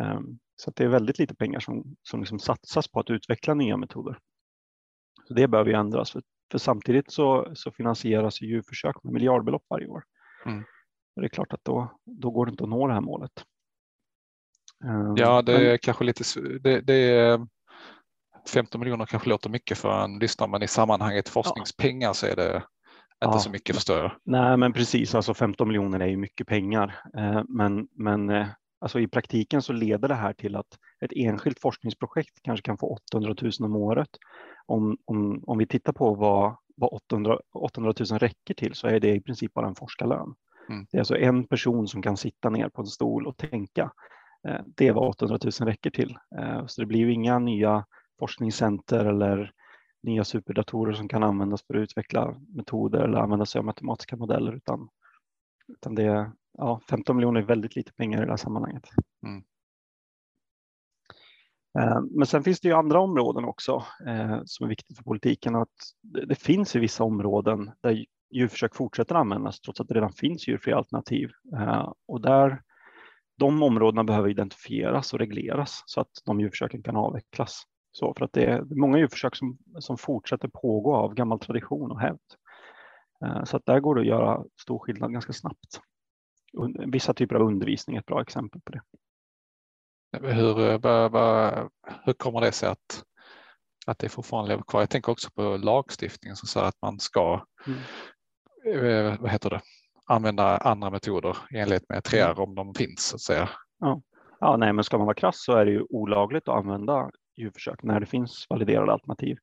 Um, så det är väldigt lite pengar som, som liksom satsas på att utveckla nya metoder. Så det behöver ju ändras, för, för samtidigt så, så finansieras djurförsök med miljardbelopp varje år. Mm. det är klart att då, då går det inte att nå det här målet. Um, ja, det är men... kanske lite, det, det är 15 miljoner kanske låter mycket för en lyssnare, men i sammanhanget forskningspengar så är det inte ja. så mycket förstår jag. Nej, men precis, alltså 15 miljoner är ju mycket pengar, eh, men, men eh, alltså i praktiken så leder det här till att ett enskilt forskningsprojekt kanske kan få 800 000 om året. Om, om, om vi tittar på vad, vad 800, 800 000 räcker till så är det i princip bara en forskarlön. Mm. Det är alltså en person som kan sitta ner på en stol och tänka. Eh, det är vad 800 000 räcker till. Så det blir ju inga nya forskningscenter eller nya superdatorer som kan användas för att utveckla metoder eller använda sig av matematiska modeller utan, utan det är ja, 15 miljoner är väldigt lite pengar i det här sammanhanget. Mm. Eh, men sen finns det ju andra områden också eh, som är viktigt för politiken. Att det, det finns i vissa områden där djurförsök fortsätter användas trots att det redan finns djurfria alternativ. Eh, och där, de områdena behöver identifieras och regleras så att de djurförsöken kan avvecklas. Så för att det är många djurförsök som, som fortsätter pågå av gammal tradition och hävd. Eh, så att där går det att göra stor skillnad ganska snabbt. Vissa typer av undervisning är ett bra exempel på det. Hur, hur kommer det sig att, att det fortfarande lever kvar? Jag tänker också på lagstiftningen som säger att man ska mm. Eh, vad heter det, använda andra metoder i enlighet med 3R mm. om de finns så att säga. Ja. ja, nej, men ska man vara krass så är det ju olagligt att använda djurförsök när det finns validerade alternativ.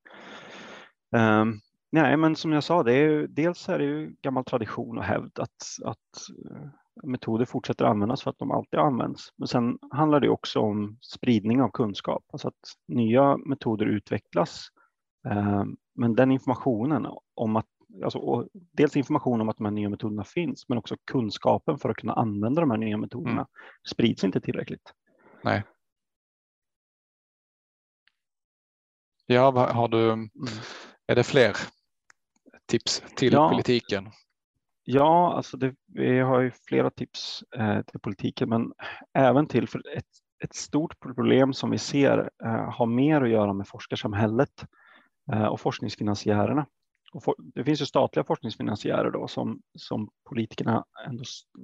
Um, nej, men som jag sa, det är, dels är det ju gammal tradition och hävd att, att uh, metoder fortsätter användas för att de alltid används. Men sen handlar det också om spridning av kunskap, alltså att nya metoder utvecklas. Um, men den informationen om att alltså, dels information om att de här nya metoderna finns, men också kunskapen för att kunna använda de här nya metoderna mm. sprids inte tillräckligt. Nej. Ja, har du, mm. är det fler tips till ja. politiken? Ja, alltså det, vi har ju flera tips eh, till politiken, men även till för ett, ett stort problem som vi ser eh, har mer att göra med forskarsamhället eh, och forskningsfinansiärerna. Och for, det finns ju statliga forskningsfinansiärer då som, som politikerna ändå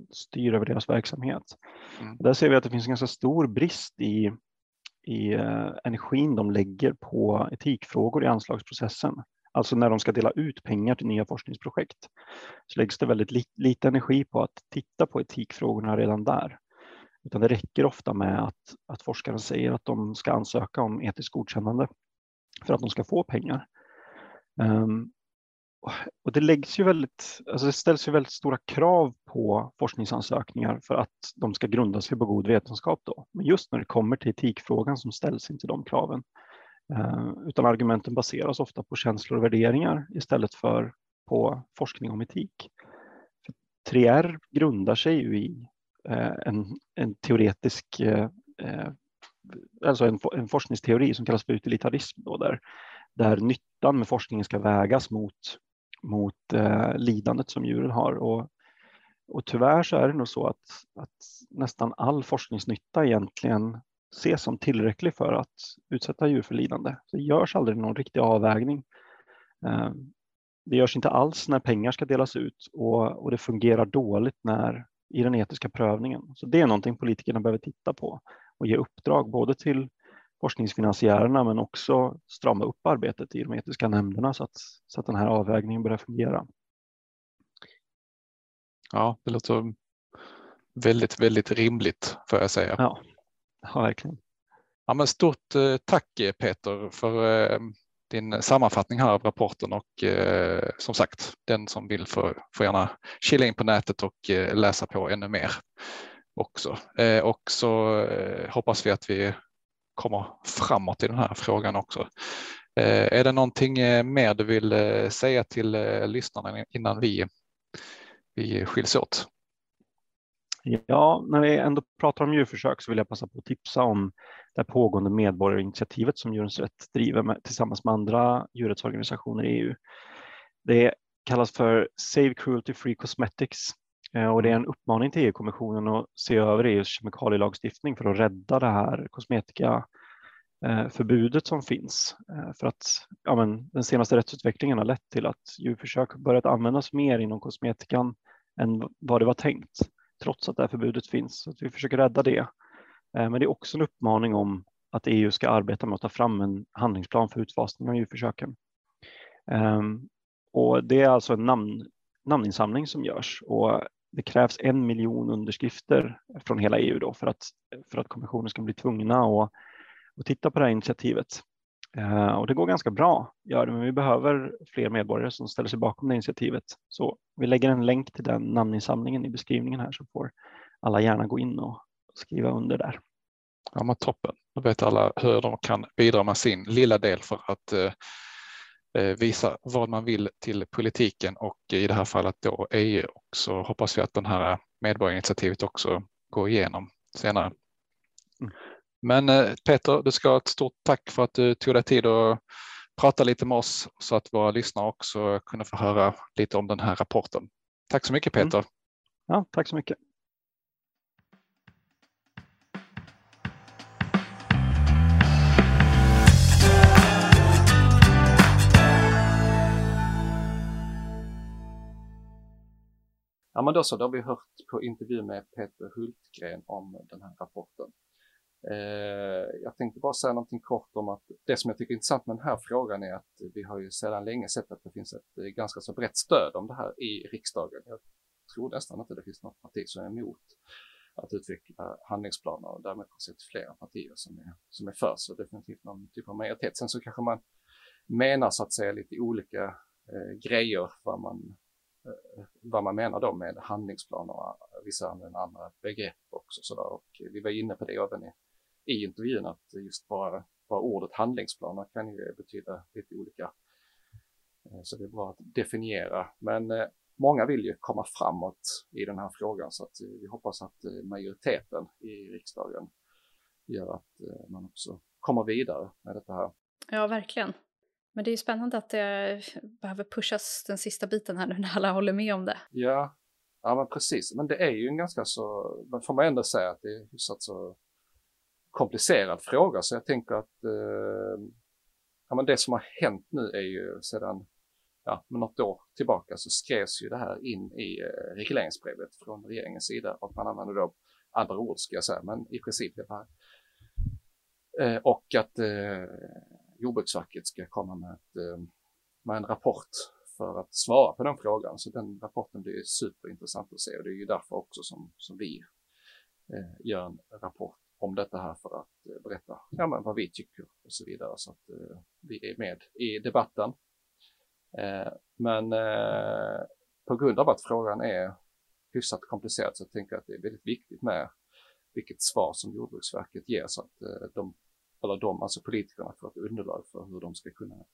styr över deras verksamhet. Mm. Där ser vi att det finns en ganska stor brist i i eh, energin de lägger på etikfrågor i anslagsprocessen. Alltså när de ska dela ut pengar till nya forskningsprojekt så läggs det väldigt li lite energi på att titta på etikfrågorna redan där. Utan det räcker ofta med att, att forskaren säger att de ska ansöka om etiskt godkännande för att de ska få pengar. Um, och det läggs ju väldigt, alltså det ställs ju väldigt stora krav på forskningsansökningar för att de ska grunda sig på god vetenskap då. Men just när det kommer till etikfrågan som ställs inte de kraven. Eh, utan argumenten baseras ofta på känslor och värderingar istället för på forskning om etik. För 3R grundar sig ju i eh, en, en teoretisk, eh, eh, alltså en, en forskningsteori som kallas för utilitarism då, där, där nyttan med forskningen ska vägas mot mot eh, lidandet som djuren har. Och, och tyvärr så är det nog så att, att nästan all forskningsnytta egentligen ses som tillräcklig för att utsätta djur för lidande. Det görs aldrig någon riktig avvägning. Eh, det görs inte alls när pengar ska delas ut och, och det fungerar dåligt när, i den etiska prövningen. Så det är någonting politikerna behöver titta på och ge uppdrag både till forskningsfinansiärerna men också strama upp arbetet i de etiska nämnderna så att, så att den här avvägningen börjar fungera. Ja, det låter väldigt, väldigt rimligt får jag säga. Ja, ja verkligen. Ja, men stort eh, tack Peter för eh, din sammanfattning här av rapporten och eh, som sagt, den som vill får, får gärna kila in på nätet och läsa på ännu mer också. och så hoppas vi att vi kommer framåt i den här frågan också. Eh, är det någonting eh, mer du vill eh, säga till lyssnarna innan vi, vi skiljs åt? Ja, när vi ändå pratar om djurförsök så vill jag passa på att tipsa om det pågående medborgarinitiativet som Djurens Rätt driver med, tillsammans med andra djurrättsorganisationer i EU. Det kallas för Save Cruelty Free Cosmetics och det är en uppmaning till EU-kommissionen att se över EUs kemikalielagstiftning för att rädda det här kosmetikaförbudet som finns. Eh, för att ja, men, den senaste rättsutvecklingen har lett till att djurförsök börjat användas mer inom kosmetikan än vad det var tänkt, trots att det här förbudet finns. Så vi försöker rädda det. Eh, men det är också en uppmaning om att EU ska arbeta med att ta fram en handlingsplan för utfasning av djurförsöken. Ehm, och det är alltså en namn, namninsamling som görs och det krävs en miljon underskrifter från hela EU då för att, för att kommissionen ska bli tvungna att, att titta på det här initiativet. Eh, och det går ganska bra, gör det, men vi behöver fler medborgare som ställer sig bakom det initiativet. Så vi lägger en länk till den namninsamlingen i beskrivningen här så får alla gärna gå in och skriva under där. Ja, men toppen. Då vet alla hur de kan bidra med sin lilla del för att Eh, visa vad man vill till politiken och i det här fallet då EU och så hoppas vi att den här medborgarinitiativet också går igenom senare. Mm. Men eh, Peter, du ska ha ett stort tack för att du tog dig tid att prata lite med oss så att våra lyssnare också kunde få höra lite om den här rapporten. Tack så mycket mm. Peter. Mm. Ja, tack så mycket. Ja, men då så, då har vi hört på intervju med Peter Hultgren om den här rapporten. Eh, jag tänkte bara säga någonting kort om att det som jag tycker är intressant med den här frågan är att vi har ju sedan länge sett att det finns ett eh, ganska så brett stöd om det här i riksdagen. Jag tror nästan inte det finns något parti som är emot att utveckla handlingsplaner och därmed har sett flera partier som är, som är för, så definitivt någon typ av majoritet. Sen så kanske man menar så att säga lite olika eh, grejer vad man, vad man menar då med handlingsplaner och vissa använder andra begrepp också sådär och vi var inne på det även i, i intervjun att just bara, bara ordet handlingsplaner kan ju betyda lite olika. Eh, så det är bra att definiera, men eh, många vill ju komma framåt i den här frågan så att eh, vi hoppas att majoriteten i riksdagen gör att man också kommer vidare med detta här. Ja, verkligen. Men det är ju spännande att det behöver pushas den sista biten här nu när alla håller med om det. Ja, ja men precis. Men det är ju en ganska så, man får man ändå säga att det är hyfsat så komplicerad fråga så jag tänker att eh, ja, men det som har hänt nu är ju sedan ja, men något år tillbaka så skrevs ju det här in i eh, regleringsbrevet från regeringens sida och man använder då andra ord ska jag säga, men i princip det här. Eh, och att eh, Jordbruksverket ska komma med, ett, eh, med en rapport för att svara på den frågan. Så den rapporten blir superintressant att se och det är ju därför också som, som vi eh, gör en rapport om detta här för att eh, berätta ja, men vad vi tycker och så vidare så att eh, vi är med i debatten. Eh, men eh, på grund av att frågan är hyfsat komplicerad så tänker jag att det är väldigt viktigt med vilket svar som Jordbruksverket ger så att de, eller de, alltså politikerna får ett underlag för hur de ska kunna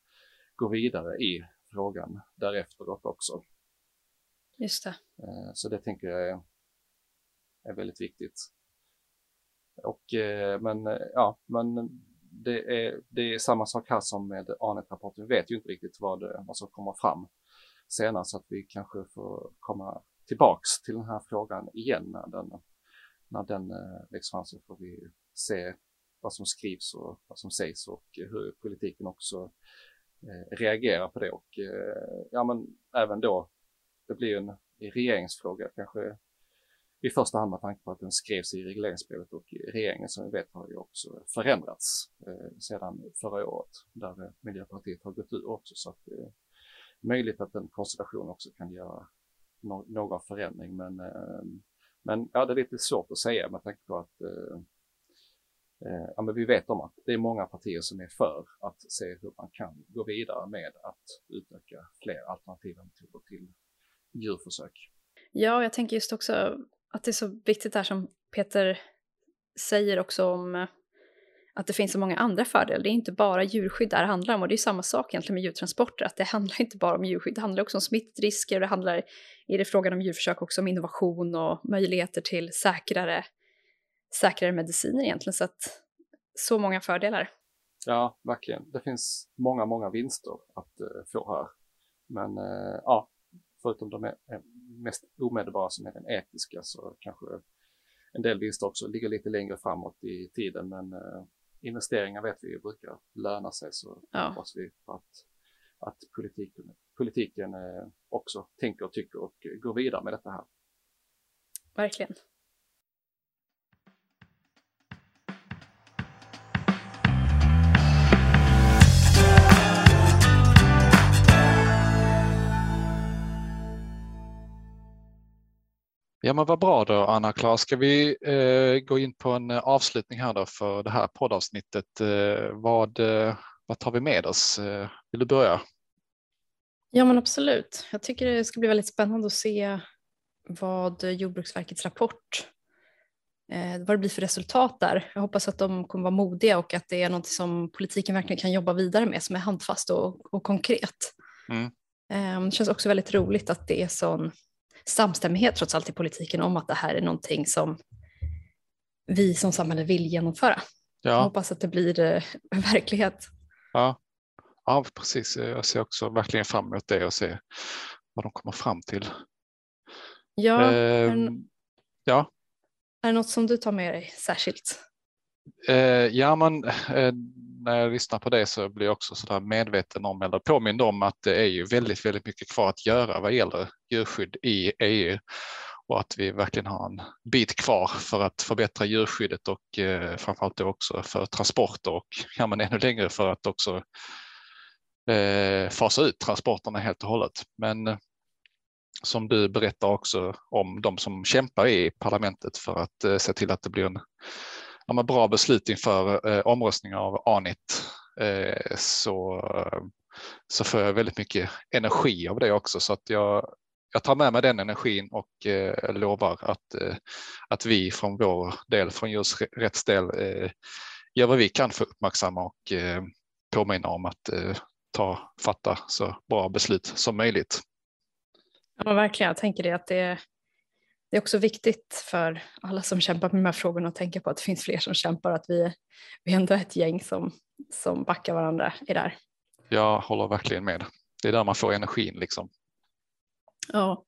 gå vidare i frågan därefteråt också. Just det. Så det tänker jag är, är väldigt viktigt. Och men ja, men det är, det är samma sak här som med ANET-rapporten. Vi vet ju inte riktigt vad, vad som kommer fram senare så att vi kanske får komma tillbaks till den här frågan igen när den, när den eh, läggs fram så får vi se vad som skrivs och vad som sägs och eh, hur politiken också eh, reagerar på det. Och eh, ja men även då det blir en regeringsfråga. Kanske i första hand med tanke på att den skrevs i regleringsbrevet och regeringen som vi vet har ju också förändrats eh, sedan förra året där eh, Miljöpartiet har gått ur också. Så att det är möjligt att en konstellation också kan göra no någon förändring. Men, men ja, det är lite svårt att säga med tanke på att eh, eh, ja, men vi vet om att det är många partier som är för att se hur man kan gå vidare med att utöka fler alternativa metoder till djurförsök. Ja, jag tänker just också att det är så viktigt där som Peter säger också om eh, att det finns så många andra fördelar. Det är inte bara djurskydd det här handlar om och det är samma sak egentligen med djurtransporter, att det handlar inte bara om djurskydd, det handlar också om smittrisker och det handlar, i det frågan om djurförsök också om innovation och möjligheter till säkrare, säkrare mediciner egentligen. Så att så många fördelar. Ja, verkligen. Det finns många, många vinster att uh, få här. Men uh, ja, förutom de mest omedelbara som är den etiska så kanske en del vinster också ligger lite längre framåt i tiden men eh, investeringar vet vi brukar löna sig så ja. hoppas vi på att, att politiken, politiken eh, också tänker, tycker och går vidare med detta här. Verkligen. Ja men vad bra då Anna-Klara. Ska vi eh, gå in på en avslutning här då för det här poddavsnittet. Eh, vad, eh, vad tar vi med oss? Eh, vill du börja? Ja men absolut. Jag tycker det ska bli väldigt spännande att se vad Jordbruksverkets rapport eh, vad det blir för resultat där. Jag hoppas att de kommer vara modiga och att det är något som politiken verkligen kan jobba vidare med som är handfast och, och konkret. Mm. Eh, det känns också väldigt roligt att det är sån samstämmighet trots allt i politiken om att det här är någonting som vi som samhälle vill genomföra. Ja. Jag hoppas att det blir eh, verklighet. Ja. ja, precis. Jag ser också verkligen fram emot det och se vad de kommer fram till. Ja, eh, är, det, ja. är det något som du tar med dig särskilt? Eh, ja, men eh, när jag lyssnar på det så blir jag också så där medveten om eller påmind om att det är ju väldigt, väldigt mycket kvar att göra vad gäller djurskydd i EU och att vi verkligen har en bit kvar för att förbättra djurskyddet och eh, framförallt också för transporter och ja, men ännu längre för att också eh, fasa ut transporterna helt och hållet. Men eh, som du berättar också om de som kämpar i parlamentet för att eh, se till att det blir en ja, bra beslut inför eh, omröstningen av ANIT eh, så, så får jag väldigt mycket energi av det också så att jag, jag tar med mig den energin och eh, lovar att, eh, att vi från vår del, från just rättsdel, eh, gör vad vi kan för att uppmärksamma och eh, påminna om att eh, ta, fatta så bra beslut som möjligt. Ja, verkligen. Jag tänker det att det, det är också viktigt för alla som kämpar med de här frågorna att tänka på att det finns fler som kämpar, att vi, vi ändå är ett gäng som, som backar varandra i det här. Jag håller verkligen med. Det är där man får energin liksom. Ja.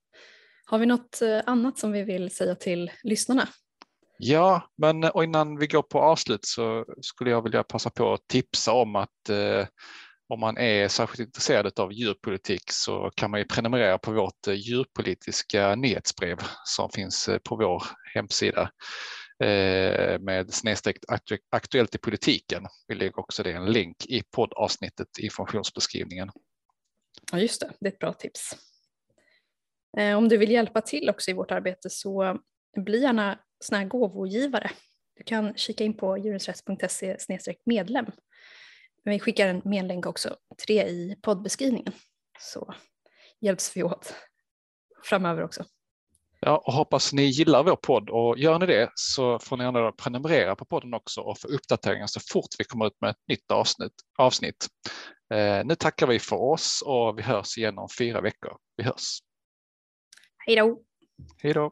Har vi något eh, annat som vi vill säga till lyssnarna? Ja, men och innan vi går på avslut så skulle jag vilja passa på att tipsa om att eh, om man är särskilt intresserad av djurpolitik så kan man ju prenumerera på vårt eh, djurpolitiska nyhetsbrev som finns eh, på vår hemsida eh, med snedstreck aktuellt i politiken. Vi lägger också det en länk i poddavsnittet i informationsbeskrivningen. Ja, just det. Det är ett bra tips. Om du vill hjälpa till också i vårt arbete så bli gärna sån här gåvogivare. Du kan kika in på djurensrätt.se medlem men vi skickar en menlänk också till det i poddbeskrivningen. Så hjälps vi åt framöver också. Ja, och hoppas ni gillar vår podd och gör ni det så får ni gärna prenumerera på podden också och få uppdateringar så fort vi kommer ut med ett nytt avsnitt. avsnitt. Eh, nu tackar vi för oss och vi hörs igen om fyra veckor. Vi hörs. Hej då! Hej då!